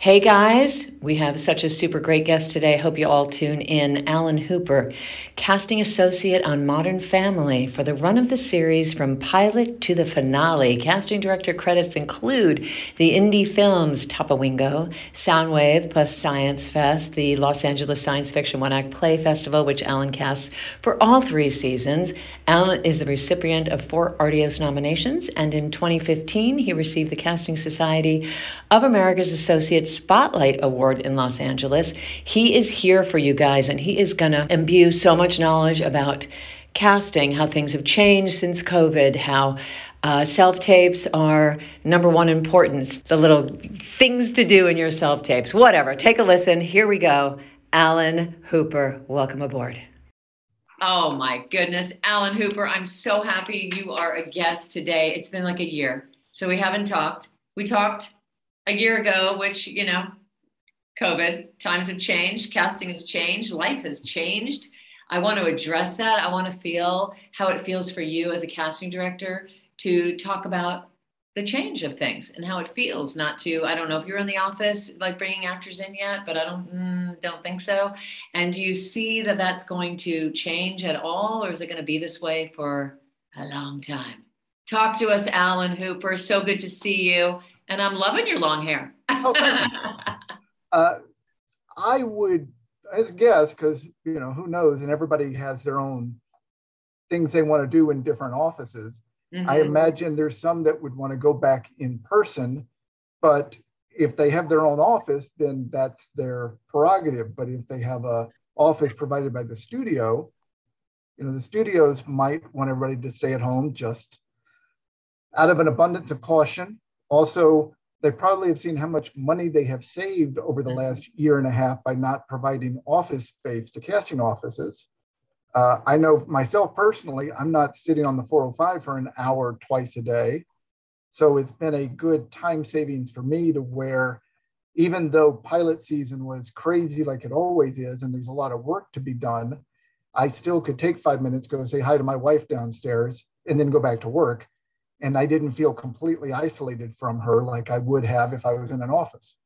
Hey guys, we have such a super great guest today. Hope you all tune in. Alan Hooper, casting associate on Modern Family for the run of the series from pilot to the finale. Casting director credits include the indie films Topawingo, Soundwave plus Science Fest, the Los Angeles Science Fiction One Act Play Festival, which Alan casts for all three seasons. Alan is the recipient of four Artios nominations, and in 2015 he received the Casting Society of America's Associate Spotlight Award in Los Angeles. He is here for you guys, and he is going to imbue so much knowledge about casting, how things have changed since COVID, how uh, self tapes are number one importance, the little things to do in your self tapes, whatever. Take a listen. Here we go. Alan Hooper, welcome aboard. Oh my goodness, Alan Hooper, I'm so happy you are a guest today. It's been like a year, so we haven't talked. We talked a year ago, which, you know, COVID, times have changed, casting has changed, life has changed. I want to address that. I want to feel how it feels for you as a casting director to talk about the change of things and how it feels not to i don't know if you're in the office like bringing actors in yet but i don't mm, don't think so. And do you see that that's going to change at all or is it going to be this way for a long time? Talk to us alan hooper. So good to see you. And I'm loving your long hair. oh, uh, I would, as a guess, because you know who knows, and everybody has their own things they want to do in different offices. Mm-hmm. I imagine there's some that would want to go back in person, but if they have their own office, then that's their prerogative. But if they have a office provided by the studio, you know, the studios might want everybody to stay at home just out of an abundance of caution also, they probably have seen how much money they have saved over the last year and a half by not providing office space to casting offices. Uh, I know myself personally, I'm not sitting on the 405 for an hour twice a day. So it's been a good time savings for me to where even though pilot season was crazy like it always is, and there's a lot of work to be done, I still could take five minutes, go say hi to my wife downstairs, and then go back to work and I didn't feel completely isolated from her like I would have if I was in an office.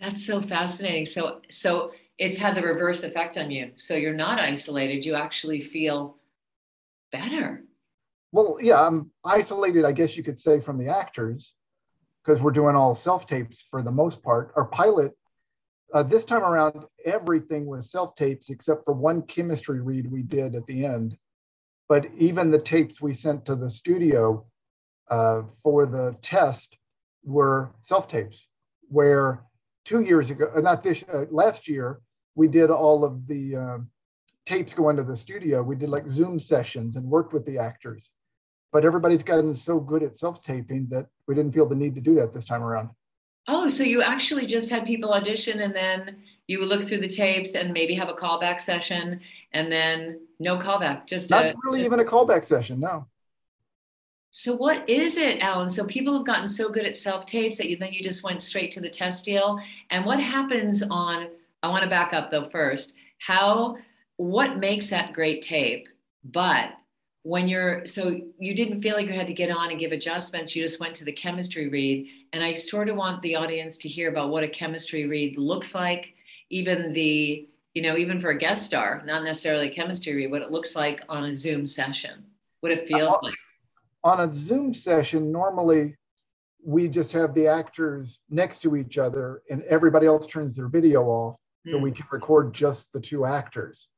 That's so fascinating. So so it's had the reverse effect on you. So you're not isolated. You actually feel better. Well, yeah, I'm isolated, I guess you could say, from the actors because we're doing all self tapes for the most part. Our pilot, uh, this time around, everything was self tapes except for one chemistry read we did at the end. But even the tapes we sent to the studio, uh, for the test were self tapes, where two years ago, uh, not this, uh, last year, we did all of the uh, tapes go into the studio. We did like Zoom sessions and worked with the actors. But everybody's gotten so good at self taping that we didn't feel the need to do that this time around. Oh, so you actually just had people audition and then you would look through the tapes and maybe have a callback session and then no callback, just not a, really even a callback session. No. So what is it, Alan? So people have gotten so good at self tapes that you then you just went straight to the test deal. And what happens on? I want to back up though first. How? What makes that great tape? But when you're so you didn't feel like you had to get on and give adjustments you just went to the chemistry read and i sort of want the audience to hear about what a chemistry read looks like even the you know even for a guest star not necessarily a chemistry read what it looks like on a zoom session what it feels uh, like on a Zoom session, normally we just have the actors next to each other and everybody else turns their video off mm. so we hmm. can record just the two actors.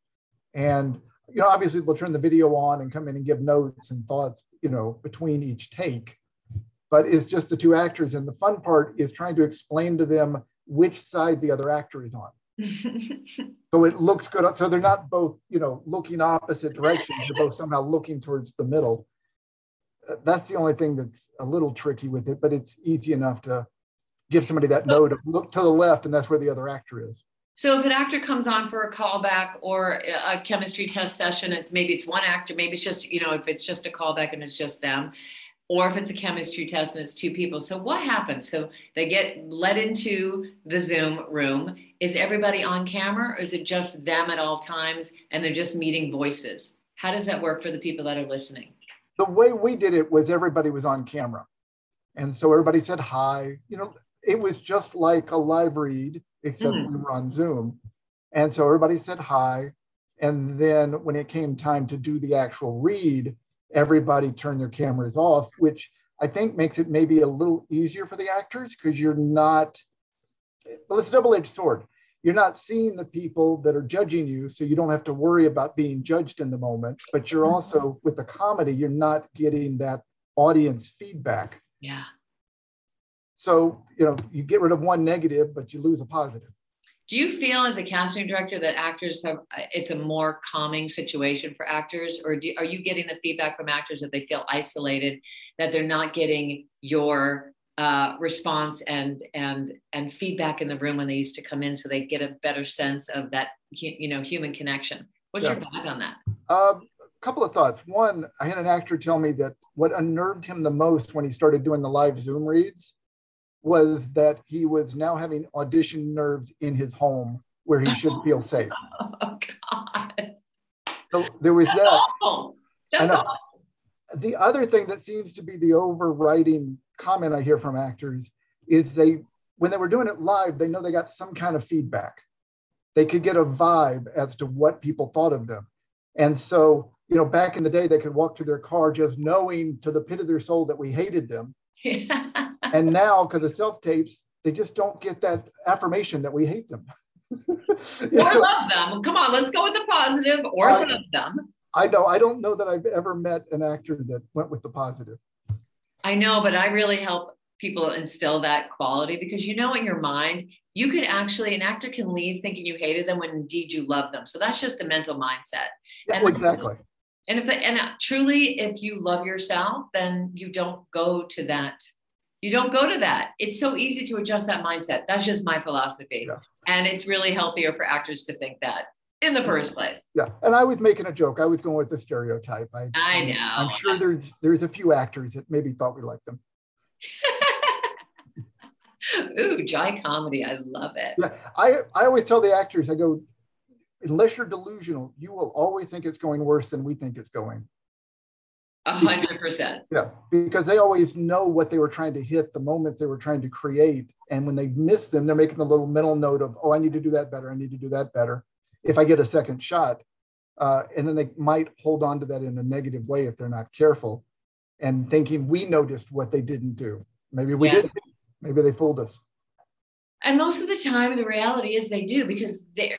And you know, obviously they'll turn the video on and come in and give notes and thoughts, you know, between each take. But it's just the two actors. And the fun part is trying to explain to them which side the other actor is on. so it looks good. So they're not both, you know, looking opposite directions. They're both somehow looking towards the middle that's the only thing that's a little tricky with it, but it's easy enough to give somebody that note of look to the left and that's where the other actor is. So if an actor comes on for a callback or a chemistry test session, it's maybe it's one actor, maybe it's just, you know, if it's just a callback and it's just them, or if it's a chemistry test and it's two people. So what happens? So they get led into the Zoom room. Is everybody on camera or is it just them at all times and they're just meeting voices? How does that work for the people that are listening? The way we did it was everybody was on camera. And so everybody said hi. You know, it was just like a live read, except mm-hmm. we were on Zoom. And so everybody said hi. And then when it came time to do the actual read, everybody turned their cameras off, which I think makes it maybe a little easier for the actors because you're not, well, it's a double edged sword. You're not seeing the people that are judging you, so you don't have to worry about being judged in the moment. But you're mm-hmm. also, with the comedy, you're not getting that audience feedback. Yeah. So, you know, you get rid of one negative, but you lose a positive. Do you feel as a casting director that actors have it's a more calming situation for actors or do, are you getting the feedback from actors that they feel isolated that they're not getting your uh, response and and and feedback in the room when they used to come in so they get a better sense of that you know human connection what's yeah. your vibe on that um, a couple of thoughts one i had an actor tell me that what unnerved him the most when he started doing the live zoom reads was that he was now having audition nerves in his home where he should feel safe. Oh God. So there was That's that. Awful. That's awful. The other thing that seems to be the overriding comment I hear from actors is they, when they were doing it live, they know they got some kind of feedback. They could get a vibe as to what people thought of them. And so, you know, back in the day, they could walk to their car just knowing to the pit of their soul that we hated them. and now, because of self tapes, they just don't get that affirmation that we hate them. or love them. Come on, let's go with the positive or I, love them. I know. I don't know that I've ever met an actor that went with the positive. I know, but I really help people instill that quality because you know in your mind you could actually an actor can leave thinking you hated them when indeed you love them. So that's just a mental mindset. Yeah, and exactly. and if the, and uh, truly if you love yourself then you don't go to that. You don't go to that. It's so easy to adjust that mindset. That's just my philosophy. Yeah. and it's really healthier for actors to think that in the first place yeah and i was making a joke i was going with the stereotype i, I know i'm sure there's there's a few actors that maybe thought we liked them Ooh, dry comedy. I love it. Yeah, I, I always tell the actors, I go, unless you're delusional, you will always think it's going worse than we think it's going. A hundred percent. Yeah, because they always know what they were trying to hit, the moments they were trying to create. And when they miss them, they're making the little mental note of, oh, I need to do that better. I need to do that better. If I get a second shot, uh, and then they might hold on to that in a negative way if they're not careful and thinking we noticed what they didn't do. Maybe we didn't. Maybe they fooled us. And most of the time, the reality is they do because they're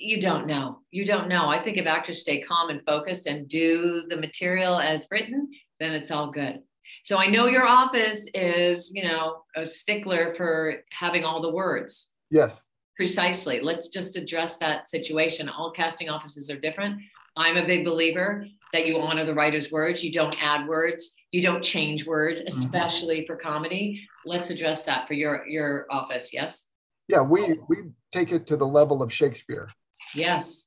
you don't know. You don't know. I think if actors stay calm and focused and do the material as written, then it's all good. So I know your office is, you know, a stickler for having all the words. Yes. Precisely. Let's just address that situation. All casting offices are different. I'm a big believer that you honor the writer's words. You don't add words. You don't change words, mm-hmm. especially mm-hmm. for comedy. Let's address that for your your office. Yes. Yeah, we we take it to the level of Shakespeare. Yes.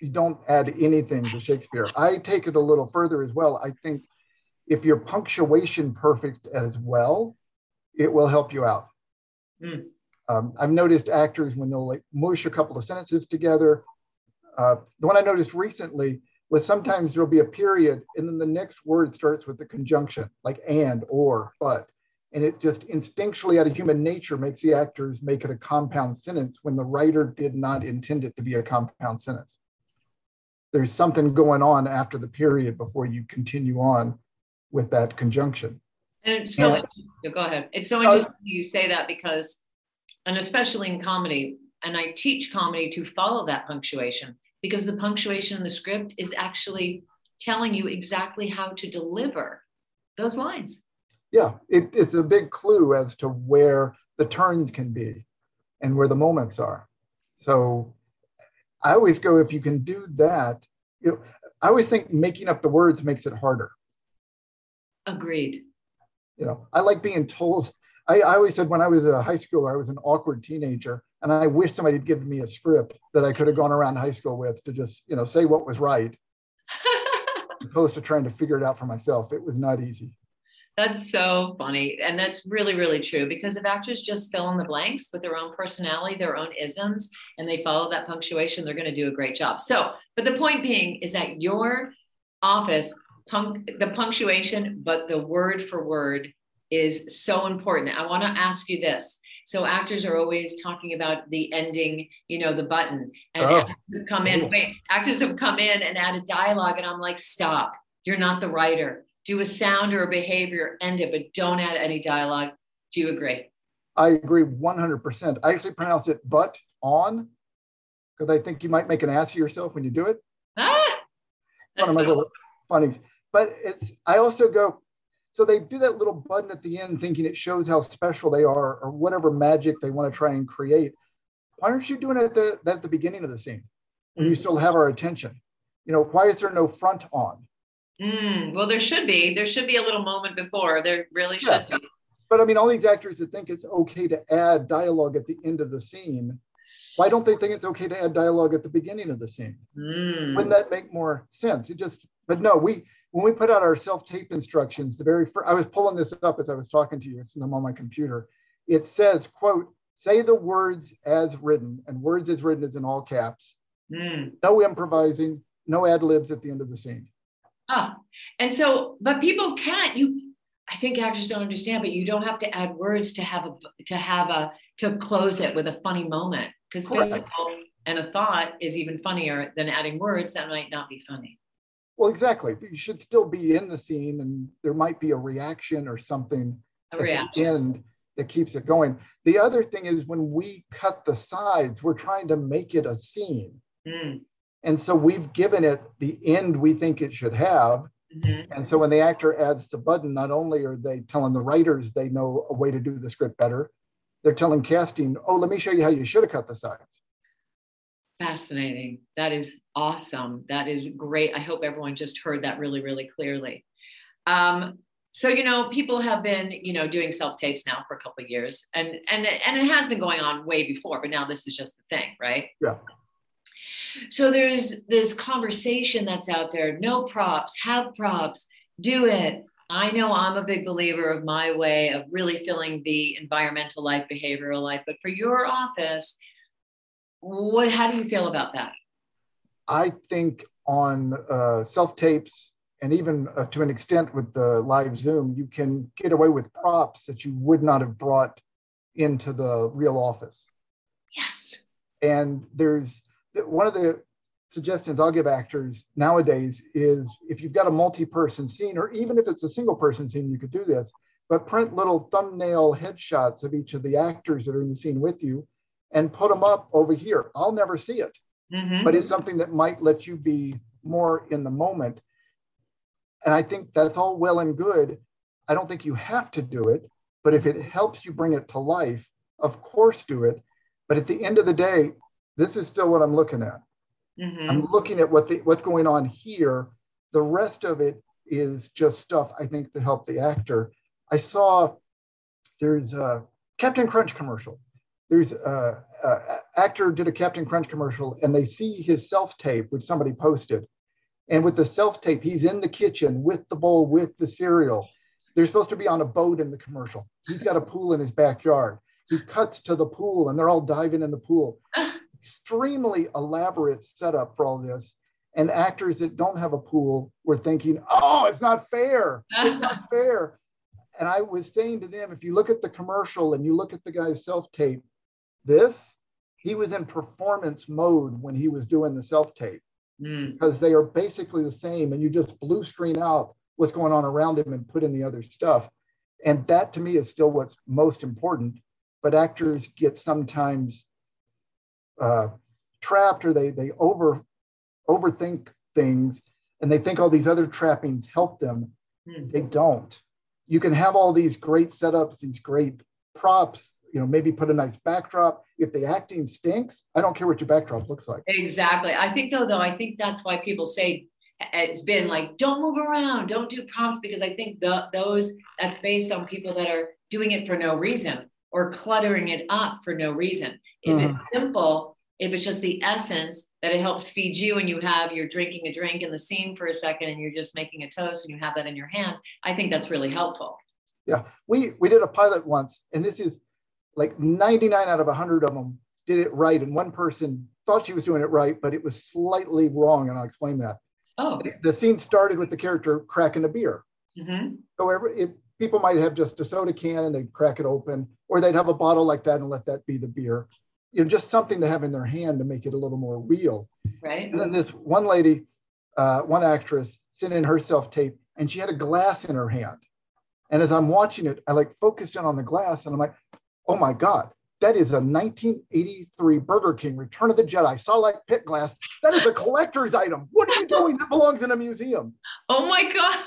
You don't add anything to Shakespeare. I take it a little further as well. I think if your punctuation perfect as well, it will help you out. Mm. Um, I've noticed actors when they'll like mush a couple of sentences together. Uh, the one I noticed recently was sometimes there'll be a period and then the next word starts with the conjunction, like and, or, but. And it just instinctually out of human nature makes the actors make it a compound sentence when the writer did not intend it to be a compound sentence. There's something going on after the period before you continue on with that conjunction. And it's so, go ahead. It's so interesting uh, you say that because, and especially in comedy, and I teach comedy to follow that punctuation because the punctuation in the script is actually telling you exactly how to deliver those lines. Yeah, it, it's a big clue as to where the turns can be and where the moments are. So I always go, if you can do that, you know, I always think making up the words makes it harder. Agreed. You know, I like being told. I, I always said when I was a high schooler, I was an awkward teenager and I wish somebody had given me a script that I could have gone around high school with to just, you know, say what was right, opposed to trying to figure it out for myself. It was not easy. That's so funny. And that's really, really true because if actors just fill in the blanks with their own personality, their own isms, and they follow that punctuation, they're going to do a great job. So, but the point being is that your office, punk, the punctuation, but the word for word is so important. I want to ask you this. So actors are always talking about the ending, you know, the button, and oh. actors have come in. Wait, actors have come in and added dialogue, and I'm like, stop. You're not the writer. Do a sound or a behavior, end it, but don't add any dialogue. Do you agree? I agree 100%. I actually pronounce it but on because I think you might make an ass of yourself when you do it. Ah, that's one of my cool. funnies. But it's I also go, so they do that little button at the end thinking it shows how special they are or whatever magic they want to try and create. Why aren't you doing it at the, at the beginning of the scene when you mm. still have our attention? You know, why is there no front on? Mm, well, there should be. There should be a little moment before. There really should yeah. be. But I mean, all these actors that think it's okay to add dialogue at the end of the scene why don't they think it's okay to add dialogue at the beginning of the scene? Mm. Wouldn't that make more sense? It just, but no, we when we put out our self-tape instructions, the very first, I was pulling this up as I was talking to you. It's them on my computer. It says, "quote Say the words as written," and words as written is in all caps. Mm. No improvising, no ad libs at the end of the scene. Ah, and so, but people can't. You I think actors don't understand, but you don't have to add words to have a to have a to close it with a funny moment because physical and a thought is even funnier than adding words that might not be funny. Well, exactly. You should still be in the scene, and there might be a reaction or something a at the end that keeps it going. The other thing is when we cut the sides, we're trying to make it a scene. Mm. And so we've given it the end we think it should have, Mm-hmm. And so when the actor adds the button, not only are they telling the writers they know a way to do the script better, they're telling casting, oh, let me show you how you should have cut the sides. Fascinating. That is awesome. That is great. I hope everyone just heard that really, really clearly. Um, so you know, people have been, you know, doing self tapes now for a couple of years, and and and it has been going on way before, but now this is just the thing, right? Yeah. So there's this conversation that's out there no props, have props, do it. I know I'm a big believer of my way of really filling the environmental life, behavioral life, but for your office, what how do you feel about that? I think on uh, self tapes and even uh, to an extent with the live Zoom, you can get away with props that you would not have brought into the real office. Yes. And there's one of the suggestions I'll give actors nowadays is if you've got a multi-person scene, or even if it's a single person scene, you could do this, but print little thumbnail headshots of each of the actors that are in the scene with you and put them up over here. I'll never see it, mm-hmm. but it's something that might let you be more in the moment. And I think that's all well and good. I don't think you have to do it, but if it helps you bring it to life, of course do it. But at the end of the day, this is still what I'm looking at. Mm-hmm. I'm looking at what the, what's going on here. The rest of it is just stuff I think to help the actor. I saw there's a Captain Crunch commercial. There's a, a actor did a Captain Crunch commercial, and they see his self tape, which somebody posted. And with the self tape, he's in the kitchen with the bowl with the cereal. They're supposed to be on a boat in the commercial. He's got a pool in his backyard. He cuts to the pool, and they're all diving in the pool. extremely elaborate setup for all this. And actors that don't have a pool were thinking, oh, it's not fair. It's not fair. And I was saying to them, if you look at the commercial and you look at the guy's self tape, this, he was in performance mode when he was doing the self tape mm. because they are basically the same. And you just blue screen out what's going on around him and put in the other stuff. And that to me is still what's most important. But actors get sometimes uh, trapped or they they over overthink things and they think all these other trappings help them. Hmm. They don't. You can have all these great setups, these great props, you know, maybe put a nice backdrop. If the acting stinks, I don't care what your backdrop looks like. Exactly. I think though, though, I think that's why people say it's been like, don't move around, don't do prompts, because I think the, those that's based on people that are doing it for no reason or cluttering it up for no reason. If mm-hmm. it's simple, if it's just the essence that it helps feed you and you have you're drinking a drink in the scene for a second and you're just making a toast and you have that in your hand, I think that's really helpful. Yeah, we we did a pilot once, and this is like 99 out of 100 of them did it right, and one person thought she was doing it right, but it was slightly wrong, and I'll explain that. Oh. The, scene started with the character cracking a beer. Mm-hmm. However, it people might have just a soda can and they'd crack it open, or they'd have a bottle like that and let that be the beer. You know, just something to have in their hand to make it a little more real. Right. And then this one lady, uh, one actress, sent in her self tape, and she had a glass in her hand. And as I'm watching it, I like focused in on the glass, and I'm like, oh my god, that is a 1983 Burger King Return of the Jedi saw Sarlacc pit glass. That is a collector's item. What are you doing? That belongs in a museum. Oh my God.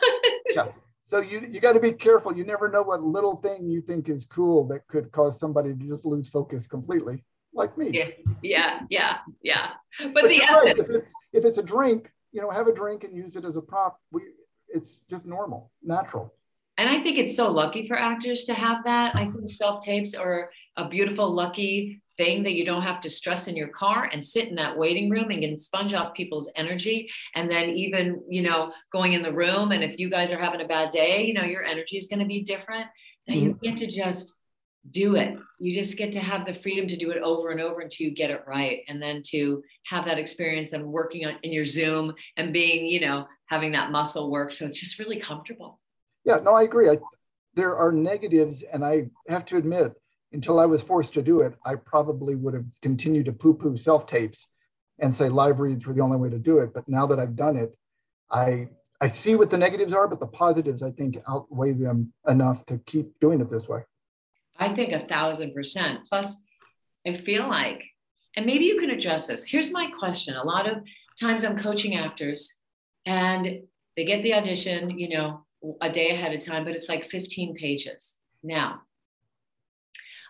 yeah. So you you got to be careful. You never know what little thing you think is cool that could cause somebody to just lose focus completely, like me. Yeah, yeah, yeah, yeah. But, but the essence. Right. If it's if it's a drink, you know, have a drink and use it as a prop. We it's just normal, natural. And I think it's so lucky for actors to have that. I think self tapes are a beautiful, lucky thing that you don't have to stress in your car and sit in that waiting room and can sponge off people's energy. And then even, you know, going in the room. And if you guys are having a bad day, you know, your energy is going to be different. That mm-hmm. you get to just do it. You just get to have the freedom to do it over and over until you get it right. And then to have that experience and working on in your Zoom and being, you know, having that muscle work. So it's just really comfortable. Yeah, no, I agree. I, there are negatives, and I have to admit, until I was forced to do it, I probably would have continued to poo-poo self-tapes and say live reads were the only way to do it. But now that I've done it, I I see what the negatives are, but the positives I think outweigh them enough to keep doing it this way. I think a thousand percent. Plus, I feel like, and maybe you can address this. Here's my question. A lot of times I'm coaching actors and they get the audition, you know, a day ahead of time, but it's like 15 pages. Now,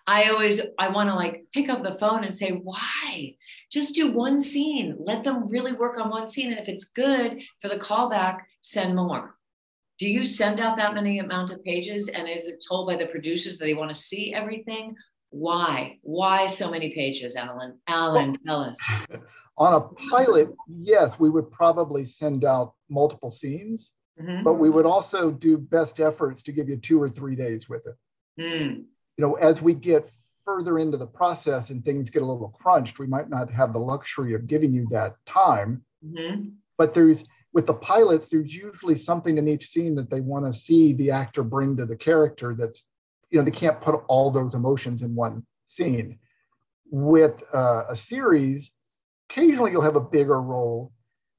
I always I want to like pick up the phone and say, why? Just do one scene. Let them really work on one scene. And if it's good for the callback, send more. Do you send out that many amount of pages? And is it told by the producers that they want to see everything? Why? Why so many pages, Alan? Alan, tell us. On a pilot, yes, we would probably send out multiple scenes Mm-hmm. But we would also do best efforts to give you two or three days with it. Mm. You know, as we get further into the process and things get a little crunched, we might not have the luxury of giving you that time. Mm-hmm. But there's with the pilots, there's usually something in each scene that they want to see the actor bring to the character that's, you know, they can't put all those emotions in one scene. With uh, a series, occasionally you'll have a bigger role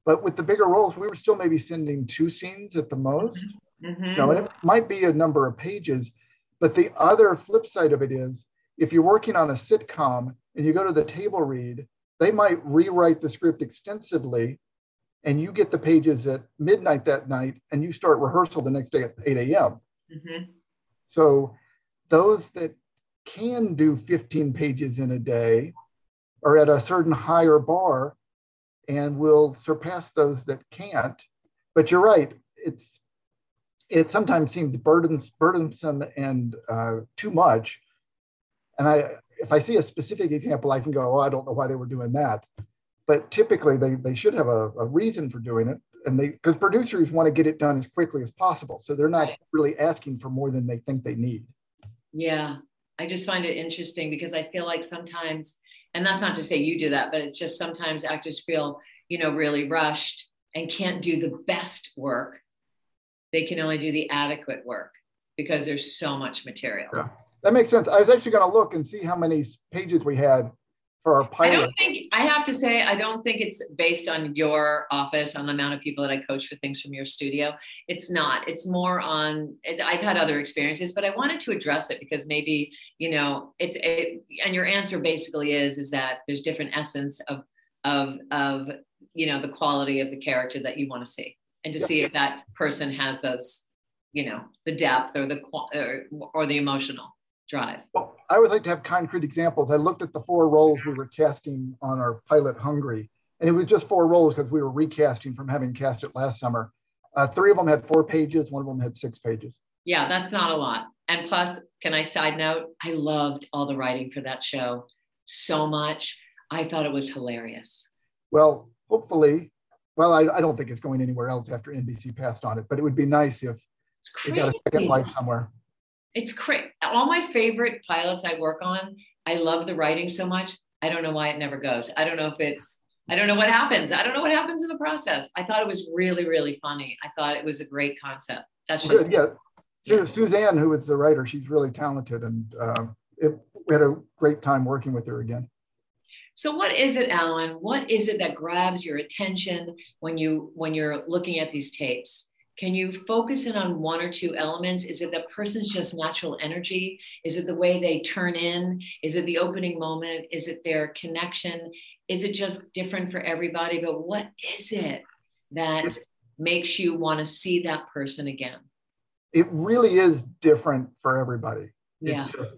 but with the bigger roles, we were still maybe sending two scenes at the most. Mm-hmm. You know, and it might be a number of pages. But the other flip side of it is if you're working on a sitcom and you go to the table read, they might rewrite the script extensively and you get the pages at midnight that night and you start rehearsal the next day at 8 a.m. Mm-hmm. So those that can do 15 pages in a day are at a certain higher bar and will surpass those that can't. But you're right, it's it sometimes seems burdens, burdensome and uh, too much. And I, if I see a specific example, I can go, oh, I don't know why they were doing that. But typically, they, they should have a, a reason for doing it. And they, because producers want to get it done as quickly as possible. So they're not really asking for more than they think they need. Yeah. I just find it interesting because I feel like sometimes and that's not to say you do that but it's just sometimes actors feel you know really rushed and can't do the best work. They can only do the adequate work because there's so much material. Yeah. that makes sense. I was actually going to look and see how many pages we had for our pilot. I don't think I have to say I don't think it's based on your office on the amount of people that I coach for things from your studio. It's not. It's more on. I've had other experiences, but I wanted to address it because maybe you know it's it, and your answer basically is is that there's different essence of of of you know the quality of the character that you want to see and to yeah. see if that person has those you know the depth or the or, or the emotional drive? Well, I always like to have concrete examples. I looked at the four roles we were casting on our pilot Hungry, and it was just four roles because we were recasting from having cast it last summer. Uh, three of them had four pages, one of them had six pages. Yeah, that's not a lot. And plus, can I side note? I loved all the writing for that show so much. I thought it was hilarious. Well, hopefully, well, I, I don't think it's going anywhere else after NBC passed on it, but it would be nice if it got a second life somewhere it's great. All my favorite pilots I work on, I love the writing so much. I don't know why it never goes. I don't know if it's, I don't know what happens. I don't know what happens in the process. I thought it was really, really funny. I thought it was a great concept. That's just yeah. Su- Suzanne, who is the writer, she's really talented, and uh, it, we had a great time working with her again. So what is it, Alan? What is it that grabs your attention when you when you're looking at these tapes? Can you focus in on one or two elements? Is it the person's just natural energy? Is it the way they turn in? Is it the opening moment? Is it their connection? Is it just different for everybody? But what is it that makes you want to see that person again? It really is different for everybody. Yeah. It, just,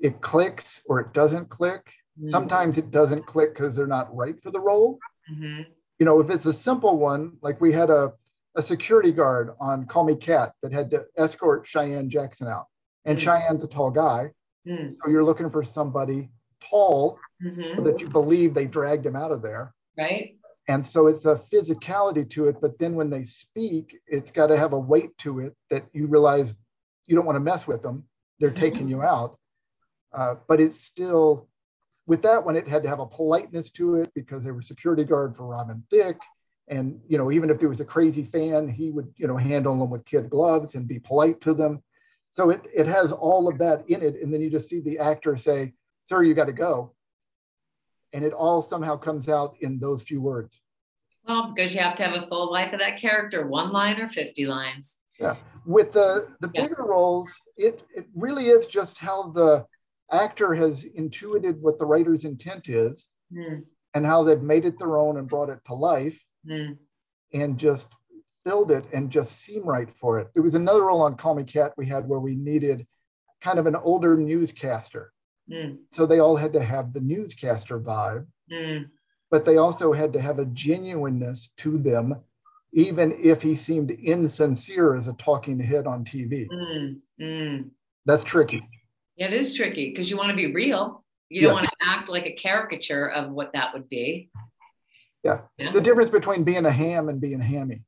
it clicks or it doesn't click. Mm-hmm. Sometimes it doesn't click because they're not right for the role. Mm-hmm. You know, if it's a simple one, like we had a, a security guard on Call Me Kat that had to escort Cheyenne Jackson out. And mm-hmm. Cheyenne's a tall guy. Mm. So you're looking for somebody tall mm-hmm. that you believe they dragged him out of there. Right. And so it's a physicality to it. But then when they speak, it's got to have a weight to it that you realize you don't want to mess with them. They're mm-hmm. taking you out. Uh, but it's still, with that one, it had to have a politeness to it because they were security guard for Robin Thicke. And, you know, even if there was a crazy fan, he would, you know, handle them with kid gloves and be polite to them. So it, it has all of that in it. And then you just see the actor say, sir, you got to go. And it all somehow comes out in those few words. Well, because you have to have a full life of that character, one line or 50 lines. Yeah. With the, the yeah. bigger roles, it, it really is just how the actor has intuited what the writer's intent is mm. and how they've made it their own and brought it to life mm. and just filled it and just seem right for it. There was another role on Call Me Kat we had where we needed kind of an older newscaster Mm. So they all had to have the newscaster vibe, mm. but they also had to have a genuineness to them, even if he seemed insincere as a talking head on TV. Mm. mm. That's tricky. Yeah, it is tricky because you want to be real. You don't yeah. want to act like a caricature of what that would be. Yeah. yeah. The difference between being a ham and being hammy.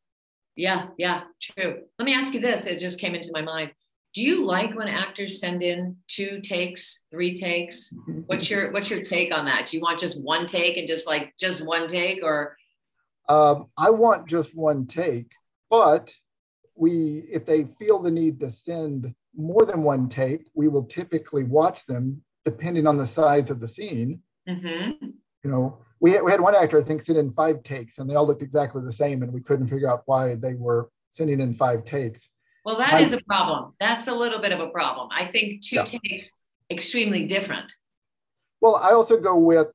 Yeah, yeah, true. Let me ask you this. It just came into my mind do you like when actors send in two takes three takes what's your what's your take on that do you want just one take and just like just one take or um, i want just one take but we if they feel the need to send more than one take we will typically watch them depending on the size of the scene mm-hmm. you know we had, we had one actor i think send in five takes and they all looked exactly the same and we couldn't figure out why they were sending in five takes well, that is a problem. That's a little bit of a problem. I think two yeah. takes extremely different. Well, I also go with,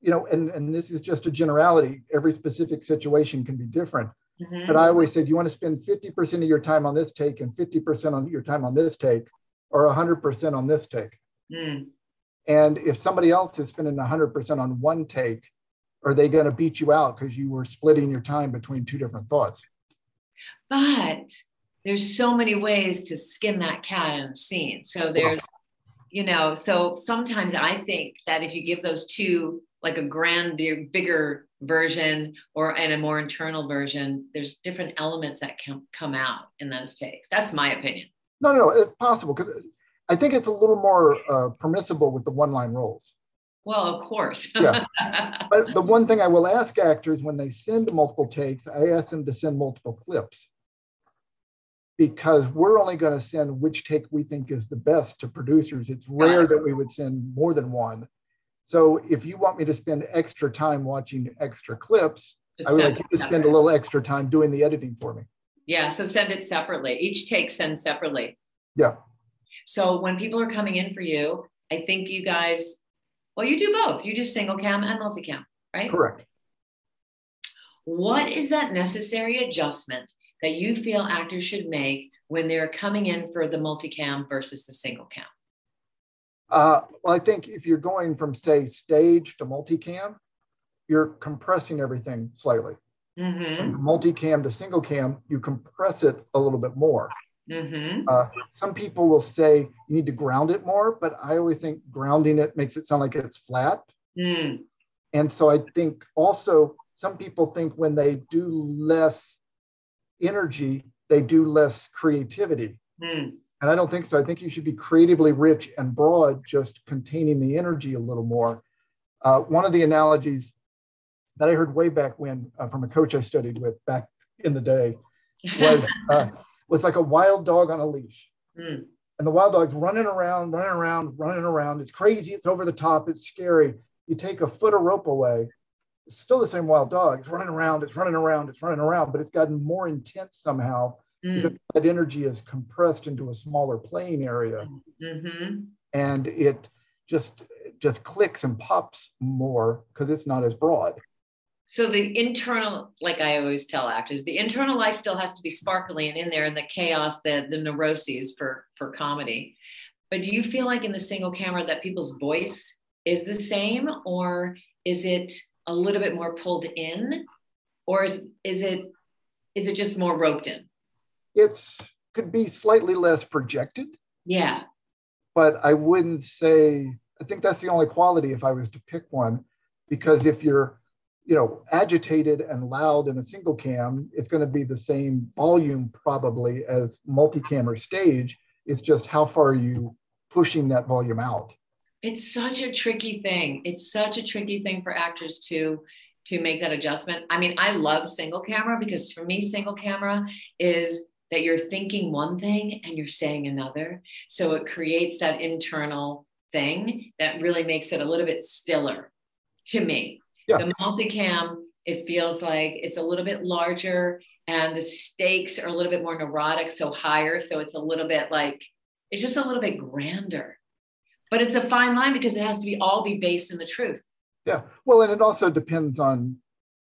you know, and, and this is just a generality. Every specific situation can be different. Mm-hmm. But I always say, do you want to spend 50% of your time on this take and 50% on your time on this take or 100% on this take? Mm. And if somebody else is spending 100% on one take, are they going to beat you out because you were splitting your time between two different thoughts? But there's so many ways to skin that cat in a scene. So there's, you know, so sometimes I think that if you give those two like a grander, bigger version or and a more internal version, there's different elements that can come out in those takes. That's my opinion. No, no, it's possible because I think it's a little more uh, permissible with the one-line roles. Well, of course. yeah. But the one thing I will ask actors when they send multiple takes, I ask them to send multiple clips because we're only going to send which take we think is the best to producers. It's rare that we would send more than one. So if you want me to spend extra time watching extra clips, I would like you to spend a little extra time doing the editing for me. Yeah, so send it separately. Each take send separately. Yeah. So when people are coming in for you, I think you guys, well, you do both. You do single cam and multicam, right? Correct. What is that necessary adjustment that you feel actors should make when they're coming in for the multicam versus the single cam? Uh, well, I think if you're going from, say, stage to multicam, you're compressing everything slightly. Mm-hmm. Multicam to single cam, you compress it a little bit more. Mm-hmm. Uh, some people will say you need to ground it more, but I always think grounding it makes it sound like it's flat. Mm. And so I think also some people think when they do less energy, they do less creativity. Mm. And I don't think so. I think you should be creatively rich and broad, just containing the energy a little more. Uh, one of the analogies that I heard way back when uh, from a coach I studied with back in the day was was like a wild dog on a leash. Mm. And the wild dog's running around, running around, running around. It's crazy. It's over the top. It's scary. You take a foot of rope away, it's still the same wild dog. It's running around, it's running around, it's running around, but it's gotten more intense somehow mm. because that energy is compressed into a smaller playing area. Mm-hmm. And it just just clicks and pops more because it's not as broad. So the internal, like I always tell actors, the internal life still has to be sparkly and in there, and the chaos, the the neuroses for for comedy. But do you feel like in the single camera that people's voice is the same, or is it a little bit more pulled in, or is is it is it just more roped in? It's could be slightly less projected. Yeah. But I wouldn't say I think that's the only quality if I was to pick one, because if you're you know agitated and loud in a single cam, it's going to be the same volume probably as multi-cam or stage. It's just how far are you pushing that volume out? It's such a tricky thing. It's such a tricky thing for actors to to make that adjustment. I mean i love single camera because for me single camera is that you're thinking one thing and you're saying another. So it creates that internal thing that really makes it a little bit stiller to me yeah. the multicam it feels like it's a little bit larger and the stakes are a little bit more neurotic so higher. So it's a little bit like it's just a little bit grander. But it's a fine line because it has to be all be based in the truth. Yeah. Well and it also depends on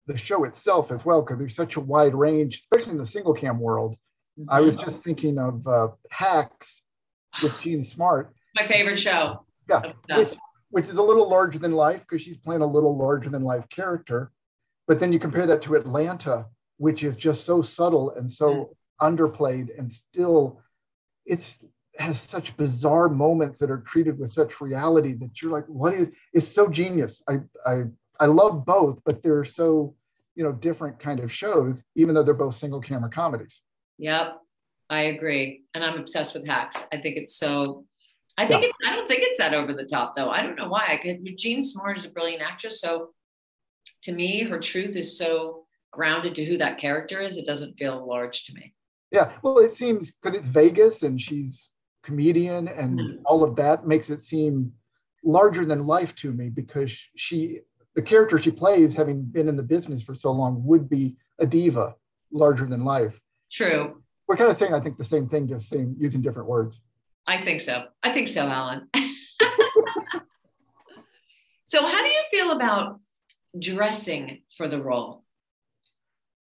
the show itself as well because there's such a wide range especially in the single cam world. Mm-hmm. i was just thinking of uh, hacks with jean smart. My favorite show. Yeah. Which, which is a little larger than life because she's playing a little larger than life character but then you compare that to atlanta which is just so subtle and so mm-hmm. underplayed and still it's has such bizarre moments that are treated with such reality that you're like, what is? It's so genius. I I I love both, but they're so you know different kind of shows, even though they're both single camera comedies. Yep, I agree, and I'm obsessed with Hacks. I think it's so. I think yeah. it's, I don't think it's that over the top though. I don't know why. I could, Jean Smart is a brilliant actress, so to me, her truth is so grounded to who that character is. It doesn't feel large to me. Yeah, well, it seems because it's Vegas and she's comedian and mm. all of that makes it seem larger than life to me because she the character she plays having been in the business for so long would be a diva larger than life true we're kind of saying i think the same thing just saying using different words i think so i think so alan so how do you feel about dressing for the role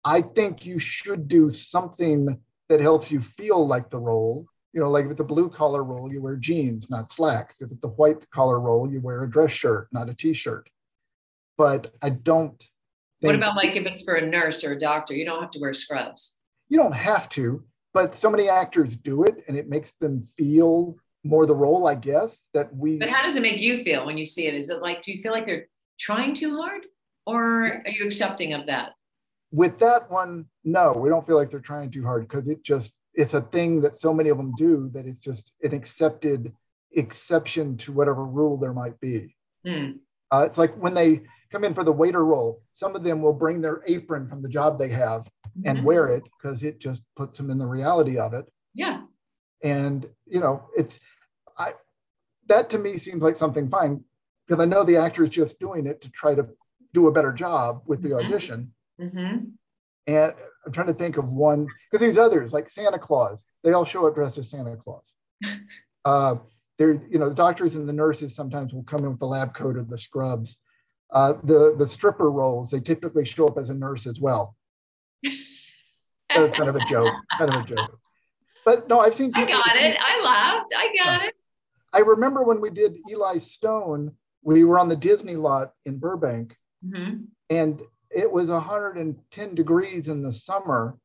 i think you should do something that helps you feel like the role you know, like with the blue collar role, you wear jeans, not slacks. If it's the white collar role, you wear a dress shirt, not a t-shirt. But I don't. what about like if it's for a nurse or a doctor? You don't have to wear scrubs. You don't have to, but so many actors do it, and it makes them feel more the role, I guess. That we. But how does it make you feel when you see it? Is it like, do you feel like they're trying too hard, or are you accepting of that? With that one, no, we don't feel like they're trying too hard because it just it's a thing that so many of them do that it's just an accepted exception to whatever rule there might be. Hmm. Uh, it's like when they come in for the waiter role, some of them will bring their apron from the job they have and mm-hmm. wear it because it just puts them in the reality of it. Yeah. And you know, it's I that to me seems like something fine because I know the actor is just doing it to try to do a better job with the mm-hmm. audition. Mm-hmm. And I'm trying to think of one because there's others like Santa Claus. They all show up dressed as Santa Claus. uh, there, you know, the doctors and the nurses sometimes will come in with the lab coat or the scrubs. Uh, the the stripper roles they typically show up as a nurse as well. that was kind of a joke, kind of a joke. But no, I've seen. People, I got it. I laughed. I got it. I remember when we did Eli Stone. We were on the Disney lot in Burbank, mm-hmm. and it was 110 degrees in the summer.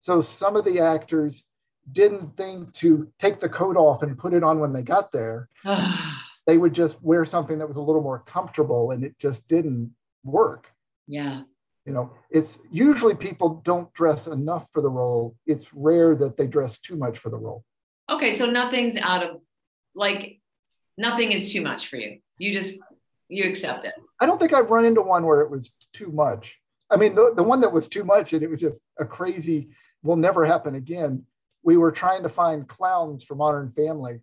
So some of the actors didn't think to take the coat off and put it on when they got there. they would just wear something that was a little more comfortable and it just didn't work. Yeah. You know, it's usually people don't dress enough for the role. It's rare that they dress too much for the role. Okay, so nothing's out of like nothing is too much for you. You just you accept it. I don't think I've run into one where it was too much. I mean, the, the one that was too much and it was just a crazy, will never happen again we were trying to find clowns for Modern Family,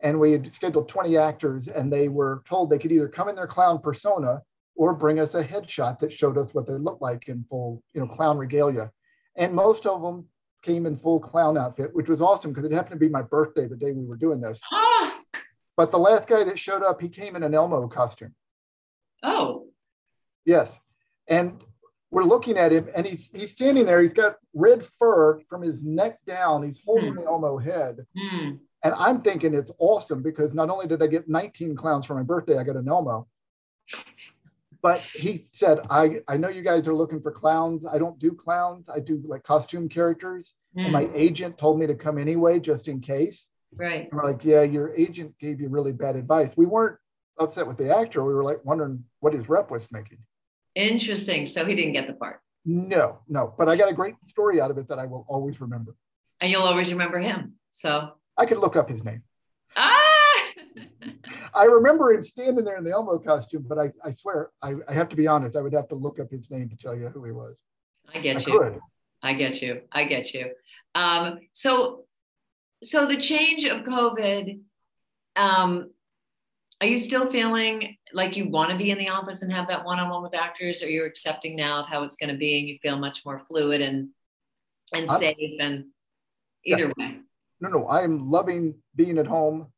and we had scheduled 20 actors, and they were told they could either come in their clown persona or bring us a headshot that showed us what they looked like in full, you know, clown regalia. And most of them came in full clown outfit, which was awesome because it happened to be my birthday the day we were doing this. Ah! But the last guy that showed up, he came in an Elmo costume. Oh. Yes. And we're looking at him and he's he's standing there. He's got red fur from his neck down. He's holding mm. the Elmo head. Mm. And I'm thinking it's awesome because not only did I get 19 clowns for my birthday, I got an Elmo. But he said, I, I know you guys are looking for clowns. I don't do clowns. I do like costume characters. Mm. And my hmm. agent told me to come anyway, just in case. Right. And we're like, yeah, your agent gave you really bad advice. We weren't upset with the actor. We were like wondering what his rep was thinking. Interesting. So he didn't get the part. No, no. But I got a great story out of it that I will always remember. And you'll always remember him. So I could look up his name. Ah! I remember him standing there in the Elmo costume, but I, I swear, I, I, have to be honest, I would have to look up his name to tell you who he was. I get I you. Could. I get you. I get you. Um, so, so the change of COVID, um, are you still feeling like you want to be in the office and have that one-on-one with actors, or you're accepting now of how it's going to be, and you feel much more fluid and and I'm, safe, and either yeah. way? No, no, I am loving being at home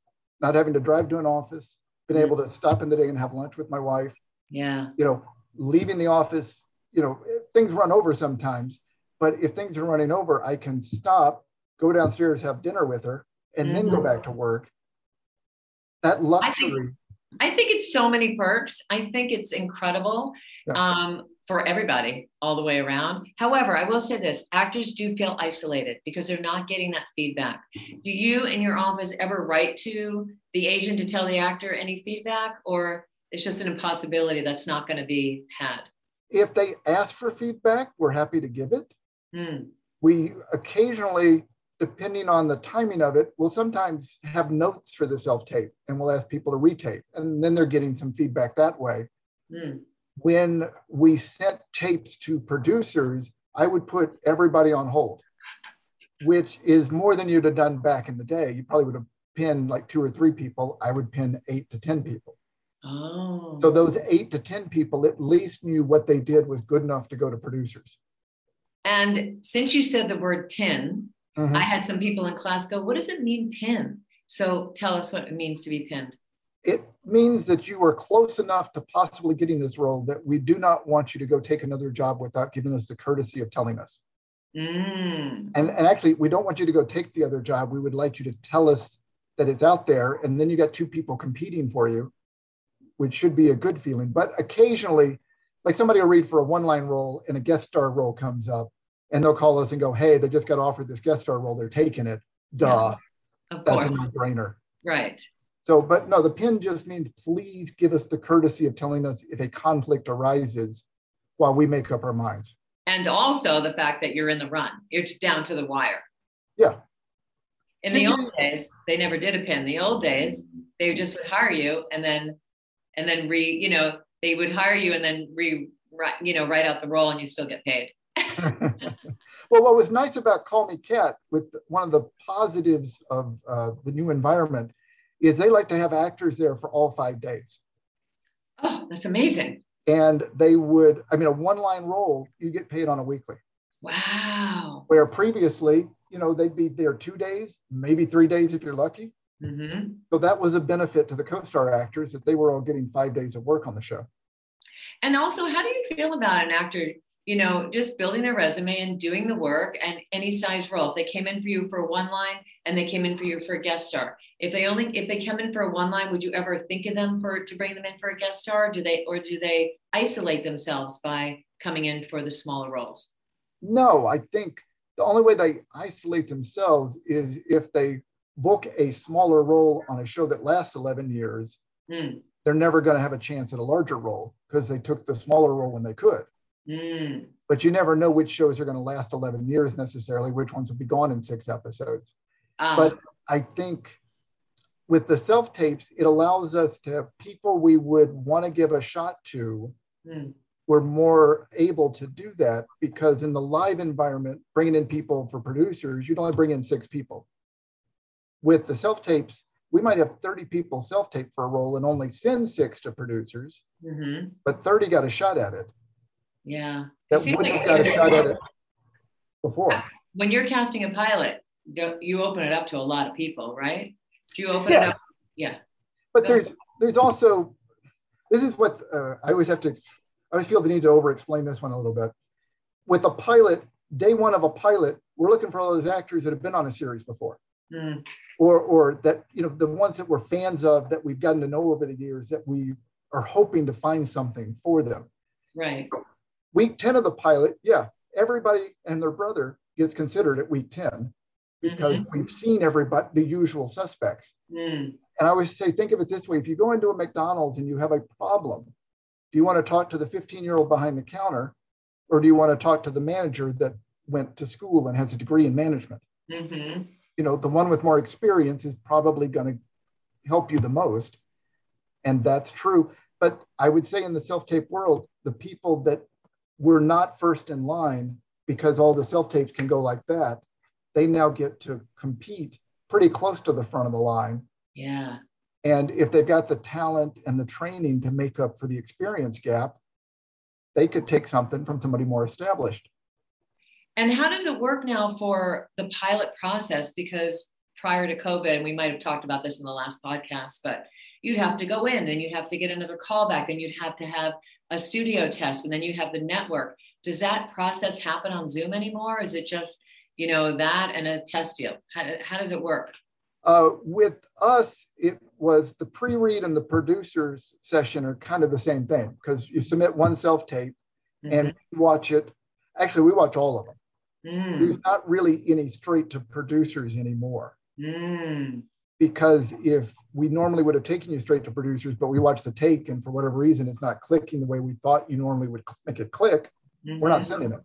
not having to drive to an office, been able to stop in the day and have lunch with my wife. Yeah. You know, leaving the office, you know, things run over sometimes, but if things are running over, I can stop, go downstairs, have dinner with her, and mm-hmm. then go mm-hmm. back to work. That luxury. I think, I think, it's so many perks. I think it's incredible. Yeah. Um, for everybody all the way around. However, I will say this actors do feel isolated because they're not getting that feedback. Do you in your office ever write to the agent to tell the actor any feedback, or it's just an impossibility that's not going to be had? If they ask for feedback, we're happy to give it. Hmm. We occasionally, depending on the timing of it, we'll sometimes have notes for the self tape and we'll ask people to retape. And then they're getting some feedback that way. Hmm when we sent tapes to producers, I would put everybody on hold, which is more than you'd have done back in the day. You probably would have pinned like two or three people. I would pin eight to 10 people. Oh. So those eight to 10 people at least knew what they did was good enough to go to producers. And since you said the word pin, mm-hmm. I had some people in class go, What does it mean, pin? So tell us what it means to be pinned it means that you are close enough to possibly getting this role that we do not want you to go take another job without giving us the courtesy of telling us. Mm. And, and actually, we don't want you to go take the other job. We would like you to tell us that it's out there. And then you got two people competing for you, which should be a good feeling. But occasionally, like somebody will read for a one line role and a guest star role comes up and they'll call us and go, hey, they just got offered this guest star role. They're taking it. Duh. Yeah, of That's course. a no brainer. Right. So, but no, the pin just means please give us the courtesy of telling us if a conflict arises while we make up our minds. And also the fact that you're in the run, it's down to the wire. Yeah. In the old days, they never did a pin. The old days, they just would hire you and then, and then re, you know, they would hire you and then re, you know, write out the role and you still get paid. well, what was nice about Call Me Kat, with one of the positives of uh, the new environment, is they like to have actors there for all five days. Oh, that's amazing. And they would, I mean, a one line role, you get paid on a weekly. Wow. Where previously, you know, they'd be there two days, maybe three days if you're lucky. Mm-hmm. So that was a benefit to the co star actors that they were all getting five days of work on the show. And also, how do you feel about an actor you know, just building their resume and doing the work and any size role. If they came in for you for one line and they came in for you for a guest star, if they only if they come in for a one line, would you ever think of them for to bring them in for a guest star? Do they or do they isolate themselves by coming in for the smaller roles? No, I think the only way they isolate themselves is if they book a smaller role on a show that lasts 11 years. Mm. They're never going to have a chance at a larger role because they took the smaller role when they could. Mm. But you never know which shows are going to last 11 years necessarily, which ones will be gone in six episodes. Uh, but I think with the self tapes, it allows us to have people we would want to give a shot to mm. we're more able to do that because in the live environment, bringing in people for producers, you'd only bring in six people. With the self tapes, we might have 30 people self tape for a role and only send six to producers, mm-hmm. but 30 got a shot at it. Yeah. That wouldn't like have got a shot at it before. When you're casting a pilot, you open it up to a lot of people, right? Do you open yes. it up? Yeah. But there's there's also this is what uh, I always have to I always feel the need to over explain this one a little bit. With a pilot, day one of a pilot, we're looking for all those actors that have been on a series before. Mm. Or, or that, you know, the ones that we're fans of that we've gotten to know over the years that we are hoping to find something for them. Right. Week 10 of the pilot, yeah, everybody and their brother gets considered at week 10 because mm-hmm. we've seen everybody, the usual suspects. Mm. And I always say, think of it this way if you go into a McDonald's and you have a problem, do you want to talk to the 15 year old behind the counter or do you want to talk to the manager that went to school and has a degree in management mm-hmm. you know the one with more experience is probably going to help you the most and that's true but i would say in the self-tape world the people that were not first in line because all the self-tapes can go like that they now get to compete pretty close to the front of the line yeah and if they've got the talent and the training to make up for the experience gap, they could take something from somebody more established. And how does it work now for the pilot process? Because prior to COVID, and we might have talked about this in the last podcast, but you'd have to go in and you'd have to get another callback, then you'd have to have a studio test, and then you have the network. Does that process happen on Zoom anymore? Is it just, you know, that and a test deal? How, how does it work? Uh, with us, it was the pre-read and the producers session are kind of the same thing because you submit one self-tape mm-hmm. and watch it. Actually, we watch all of them. Mm. There's not really any straight to producers anymore. Mm. Because if we normally would have taken you straight to producers, but we watch the take and for whatever reason it's not clicking the way we thought you normally would make it click, mm-hmm. we're not mm-hmm. sending it.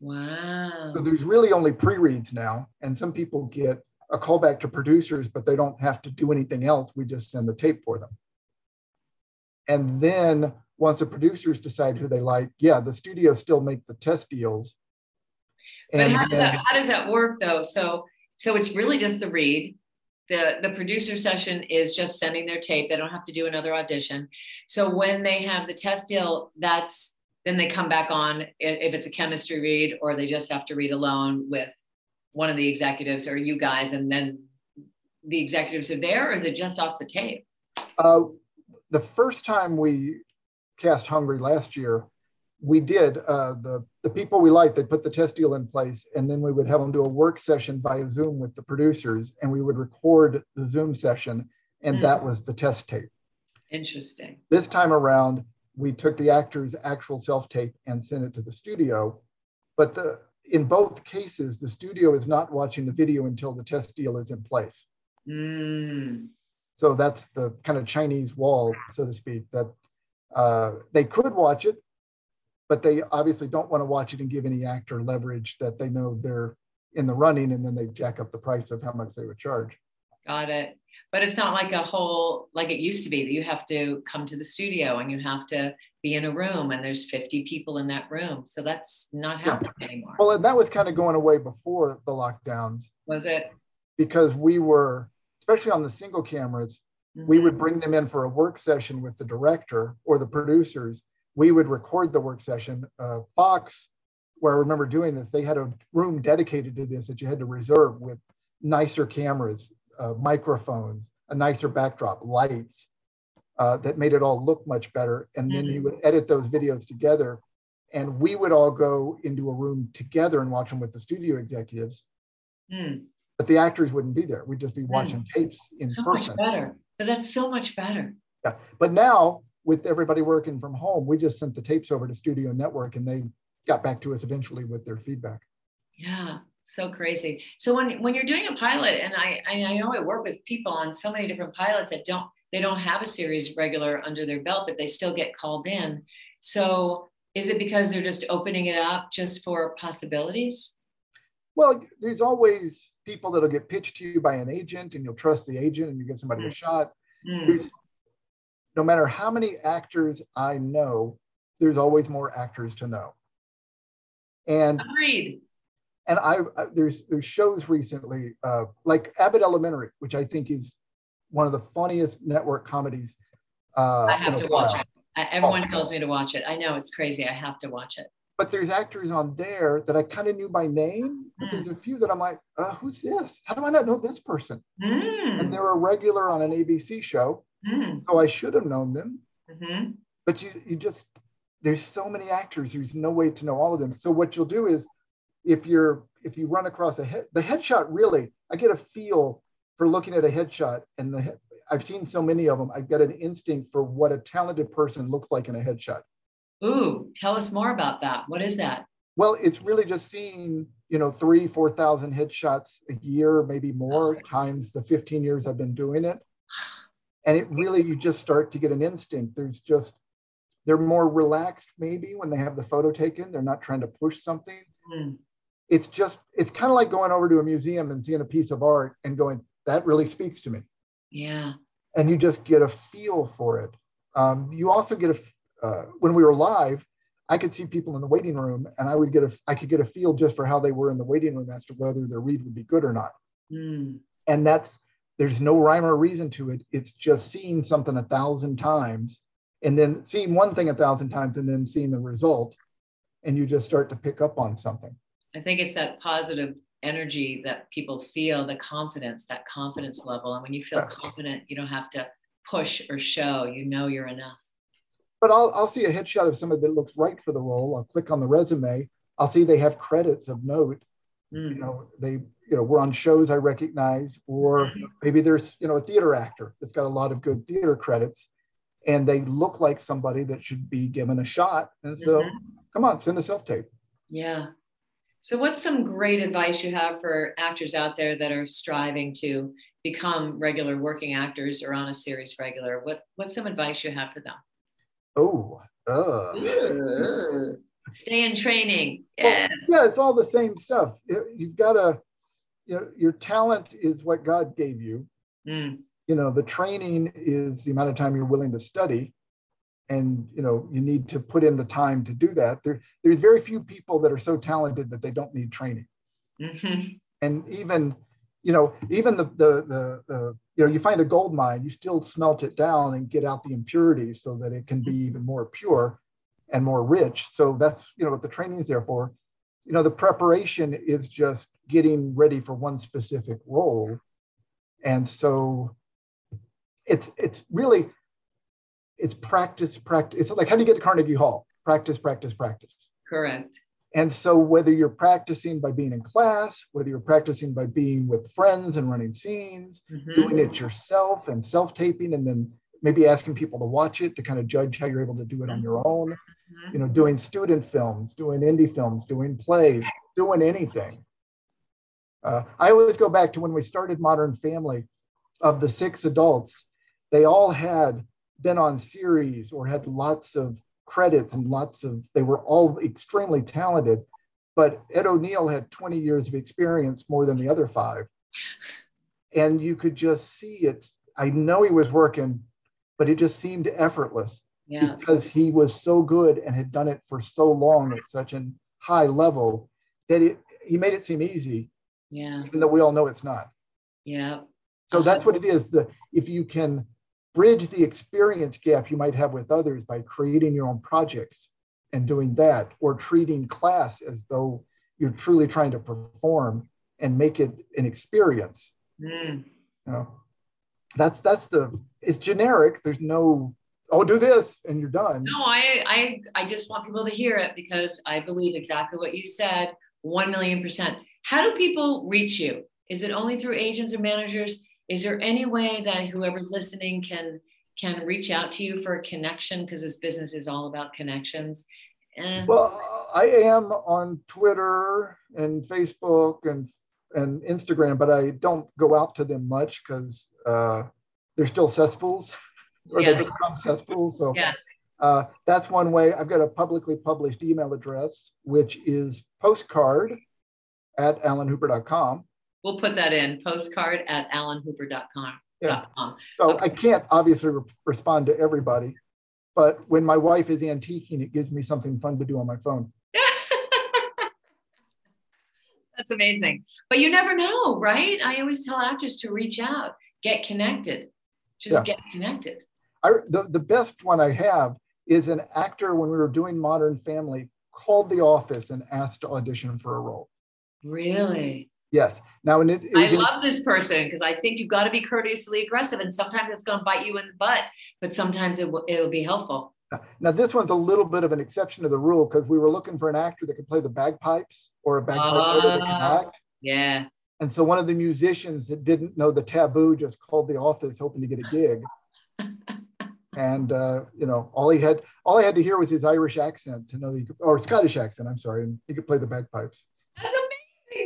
Wow. So there's really only pre-reads now, and some people get a callback to producers, but they don't have to do anything else. We just send the tape for them. And then once the producers decide who they like, yeah, the studios still make the test deals. But and, how does that how does that work though? So so it's really just the read. The the producer session is just sending their tape. They don't have to do another audition. So when they have the test deal, that's then they come back on if it's a chemistry read or they just have to read alone with one of the executives or you guys, and then the executives are there, or is it just off the tape? Uh, the first time we cast Hungry last year, we did uh, the the people we liked. They put the test deal in place, and then we would have them do a work session via Zoom with the producers, and we would record the Zoom session, and mm. that was the test tape. Interesting. This time around, we took the actor's actual self tape and sent it to the studio, but the in both cases, the studio is not watching the video until the test deal is in place. Mm. So that's the kind of Chinese wall, so to speak, that uh, they could watch it, but they obviously don't want to watch it and give any actor leverage that they know they're in the running and then they jack up the price of how much they would charge. Got it but it's not like a whole like it used to be that you have to come to the studio and you have to be in a room and there's 50 people in that room so that's not happening yeah. anymore well and that was kind of going away before the lockdowns was it because we were especially on the single cameras mm-hmm. we would bring them in for a work session with the director or the producers we would record the work session uh, fox where i remember doing this they had a room dedicated to this that you had to reserve with nicer cameras uh, microphones, a nicer backdrop, lights uh, that made it all look much better. And then mm-hmm. you would edit those videos together. And we would all go into a room together and watch them with the studio executives. Mm. But the actors wouldn't be there. We'd just be mm. watching mm. tapes in so person. much better. But that's so much better. Yeah. But now, with everybody working from home, we just sent the tapes over to Studio Network and they got back to us eventually with their feedback. Yeah so crazy. So when when you're doing a pilot, and I I know I work with people on so many different pilots that don't they don't have a series regular under their belt, but they still get called in. So is it because they're just opening it up just for possibilities? Well, there's always people that'll get pitched to you by an agent, and you'll trust the agent, and you get somebody mm. a shot. Mm. No matter how many actors I know there's always more actors to know. And agreed. And I, I there's there's shows recently uh, like Abbott Elementary, which I think is one of the funniest network comedies. Uh, I have to watch it. Everyone oh, tells me to watch it. I know it's crazy. I have to watch it. But there's actors on there that I kind of knew by name, but mm. there's a few that I'm like, uh, who's this? How do I not know this person? Mm. And they're a regular on an ABC show, mm. so I should have known them. Mm-hmm. But you, you just there's so many actors. There's no way to know all of them. So what you'll do is, if you're if you run across a head, the headshot really, I get a feel for looking at a headshot, and the I've seen so many of them. I've got an instinct for what a talented person looks like in a headshot. Ooh, tell us more about that. What is that? Well, it's really just seeing, you know, three, 4,000 headshots a year, maybe more times the 15 years I've been doing it. And it really, you just start to get an instinct. There's just, they're more relaxed maybe when they have the photo taken. They're not trying to push something. Mm. It's just, it's kind of like going over to a museum and seeing a piece of art and going, that really speaks to me. Yeah. And you just get a feel for it. Um, you also get a, uh, when we were live, I could see people in the waiting room and I would get a, I could get a feel just for how they were in the waiting room as to whether their read would be good or not. Mm. And that's, there's no rhyme or reason to it. It's just seeing something a thousand times and then seeing one thing a thousand times and then seeing the result. And you just start to pick up on something. I think it's that positive energy that people feel, the confidence, that confidence level. And when you feel confident, you don't have to push or show, you know you're enough but I'll, I'll see a headshot of somebody that looks right for the role. I'll click on the resume. I'll see they have credits of note. Mm. You know, they, you know, we're on shows I recognize, or mm-hmm. maybe there's, you know, a theater actor that's got a lot of good theater credits and they look like somebody that should be given a shot. And so, mm-hmm. come on, send a self tape. Yeah. So, what's some great advice you have for actors out there that are striving to become regular working actors or on a series regular? What What's some advice you have for them? Oh, uh. Stay in training. Yes. Well, yeah, it's all the same stuff. You've got to, you know, your talent is what God gave you. Mm. You know, the training is the amount of time you're willing to study. And, you know, you need to put in the time to do that. There, there's very few people that are so talented that they don't need training. Mm-hmm. And even, you know, even the, the, the, the you know, you find a gold mine, you still smelt it down and get out the impurities so that it can be even more pure and more rich. So that's, you know, what the training is there for. You know, the preparation is just getting ready for one specific role. And so it's it's really it's practice, practice. It's like how do you get to Carnegie Hall? Practice, practice, practice. Correct. And so, whether you're practicing by being in class, whether you're practicing by being with friends and running scenes, mm-hmm. doing it yourself and self taping, and then maybe asking people to watch it to kind of judge how you're able to do it on your own, mm-hmm. you know, doing student films, doing indie films, doing plays, doing anything. Uh, I always go back to when we started Modern Family, of the six adults, they all had been on series or had lots of credits and lots of, they were all extremely talented. But Ed O'Neill had 20 years of experience more than the other five. And you could just see it. I know he was working, but it just seemed effortless yeah. because he was so good and had done it for so long at such a high level that it, he made it seem easy. Yeah. Even though we all know it's not. Yeah. So that's what it is. The if you can bridge the experience gap you might have with others by creating your own projects and doing that, or treating class as though you're truly trying to perform and make it an experience. Mm. You know, that's that's the it's generic. There's no oh do this and you're done. No, I I I just want people to hear it because I believe exactly what you said, one million percent. How do people reach you? Is it only through agents or managers? is there any way that whoever's listening can can reach out to you for a connection because this business is all about connections and well i am on twitter and facebook and and instagram but i don't go out to them much because uh, they're still cesspools or yes. they become cesspools so yes. uh, that's one way i've got a publicly published email address which is postcard at alanhooper.com We'll put that in postcard at alanhooper.com. Yeah. So I can't obviously re- respond to everybody, But when my wife is antiquing, it gives me something fun to do on my phone. That's amazing. But you never know, right? I always tell actors to reach out, get connected, just yeah. get connected. I, the, the best one I have is an actor when we were doing Modern Family called the office and asked to audition for a role. Really? Yes. Now, and it, it I love this person because I think you've got to be courteously aggressive, and sometimes it's going to bite you in the butt, but sometimes it will it'll be helpful. Now, this one's a little bit of an exception to the rule because we were looking for an actor that could play the bagpipes or a bagpipe uh, that can ah, act. Yeah. And so one of the musicians that didn't know the taboo just called the office hoping to get a gig. and uh, you know, all he had all I had to hear was his Irish accent to know that he could, or Scottish accent, I'm sorry, and he could play the bagpipes.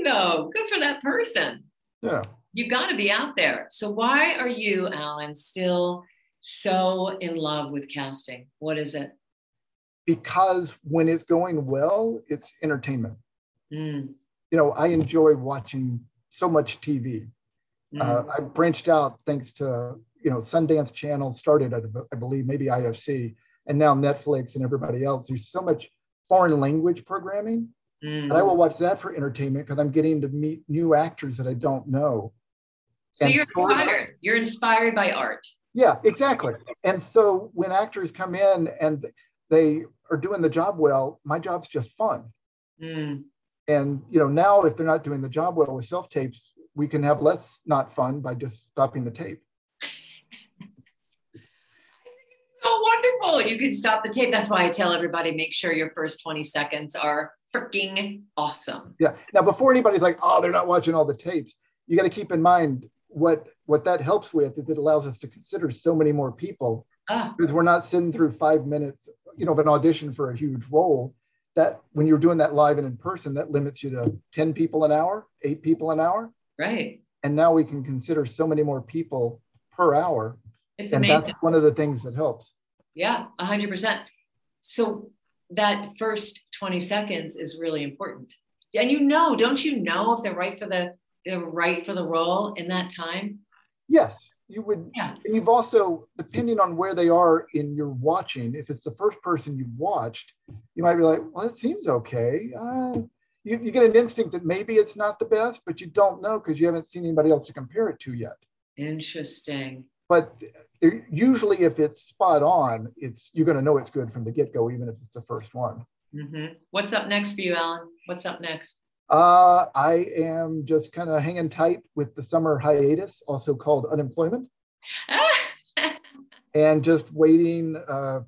Amazing though. Good for that person. Yeah. You got to be out there. So why are you, Alan, still so in love with casting? What is it? Because when it's going well, it's entertainment. Mm. You know, I enjoy watching so much TV. Mm. Uh, I branched out thanks to you know Sundance Channel started at I believe maybe IFC, and now Netflix and everybody else. There's so much foreign language programming, mm. and I will watch that for entertainment because I'm getting to meet new actors that I don't know. So and you're inspired. You're inspired by art. Yeah, exactly. And so when actors come in and they are doing the job well, my job's just fun. Mm. And you know, now if they're not doing the job well with self tapes, we can have less not fun by just stopping the tape. so wonderful. You can stop the tape. That's why I tell everybody make sure your first 20 seconds are freaking awesome. Yeah. Now, before anybody's like, oh, they're not watching all the tapes, you got to keep in mind what what that helps with is it allows us to consider so many more people ah. because we're not sitting through five minutes, you know, of an audition for a huge role. That when you're doing that live and in person, that limits you to 10 people an hour, eight people an hour. Right. And now we can consider so many more people per hour. It's and amazing. that's one of the things that helps. Yeah, 100%. So that first 20 seconds is really important. And you know, don't you know if they're right for the they're right for the role in that time? Yes, you would. Yeah. And you've also, depending on where they are in your watching, if it's the first person you've watched, you might be like, well, it seems okay. Uh, you, you get an instinct that maybe it's not the best, but you don't know because you haven't seen anybody else to compare it to yet. Interesting. But usually, if it's spot on, it's you're going to know it's good from the get go, even if it's the first one. Mm-hmm. What's up next for you, Alan? What's up next? Uh, I am just kind of hanging tight with the summer hiatus, also called unemployment, and just waiting uh,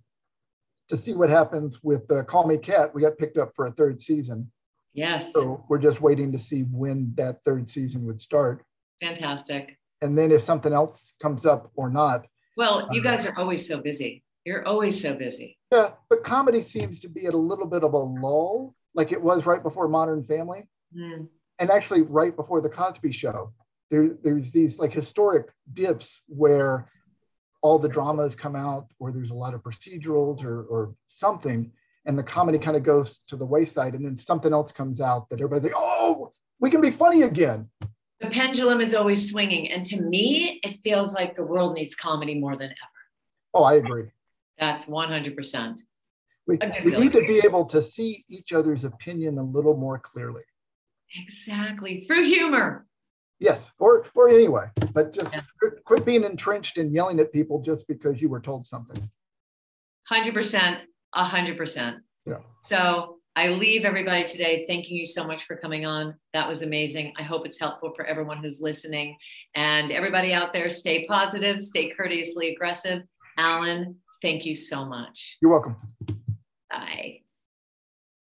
to see what happens with uh, Call Me Kat. We got picked up for a third season. Yes. So we're just waiting to see when that third season would start. Fantastic. And then if something else comes up or not. Well, you uh, guys are always so busy. You're always so busy. Yeah, but comedy seems to be at a little bit of a lull, like it was right before Modern Family. Mm. And actually, right before the Cosby Show, there, there's these like historic dips where all the dramas come out, or there's a lot of procedurals or, or something, and the comedy kind of goes to the wayside, and then something else comes out that everybody's like, oh, we can be funny again. The pendulum is always swinging. And to me, it feels like the world needs comedy more than ever. Oh, I agree. That's 100%. We, we need to be able to see each other's opinion a little more clearly. Exactly. Through humor. Yes, or or anyway, but just yeah. quit, quit being entrenched and yelling at people just because you were told something. Hundred percent, a hundred percent. Yeah. So I leave everybody today thanking you so much for coming on. That was amazing. I hope it's helpful for everyone who's listening. And everybody out there, stay positive, stay courteously aggressive. Alan, thank you so much. You're welcome.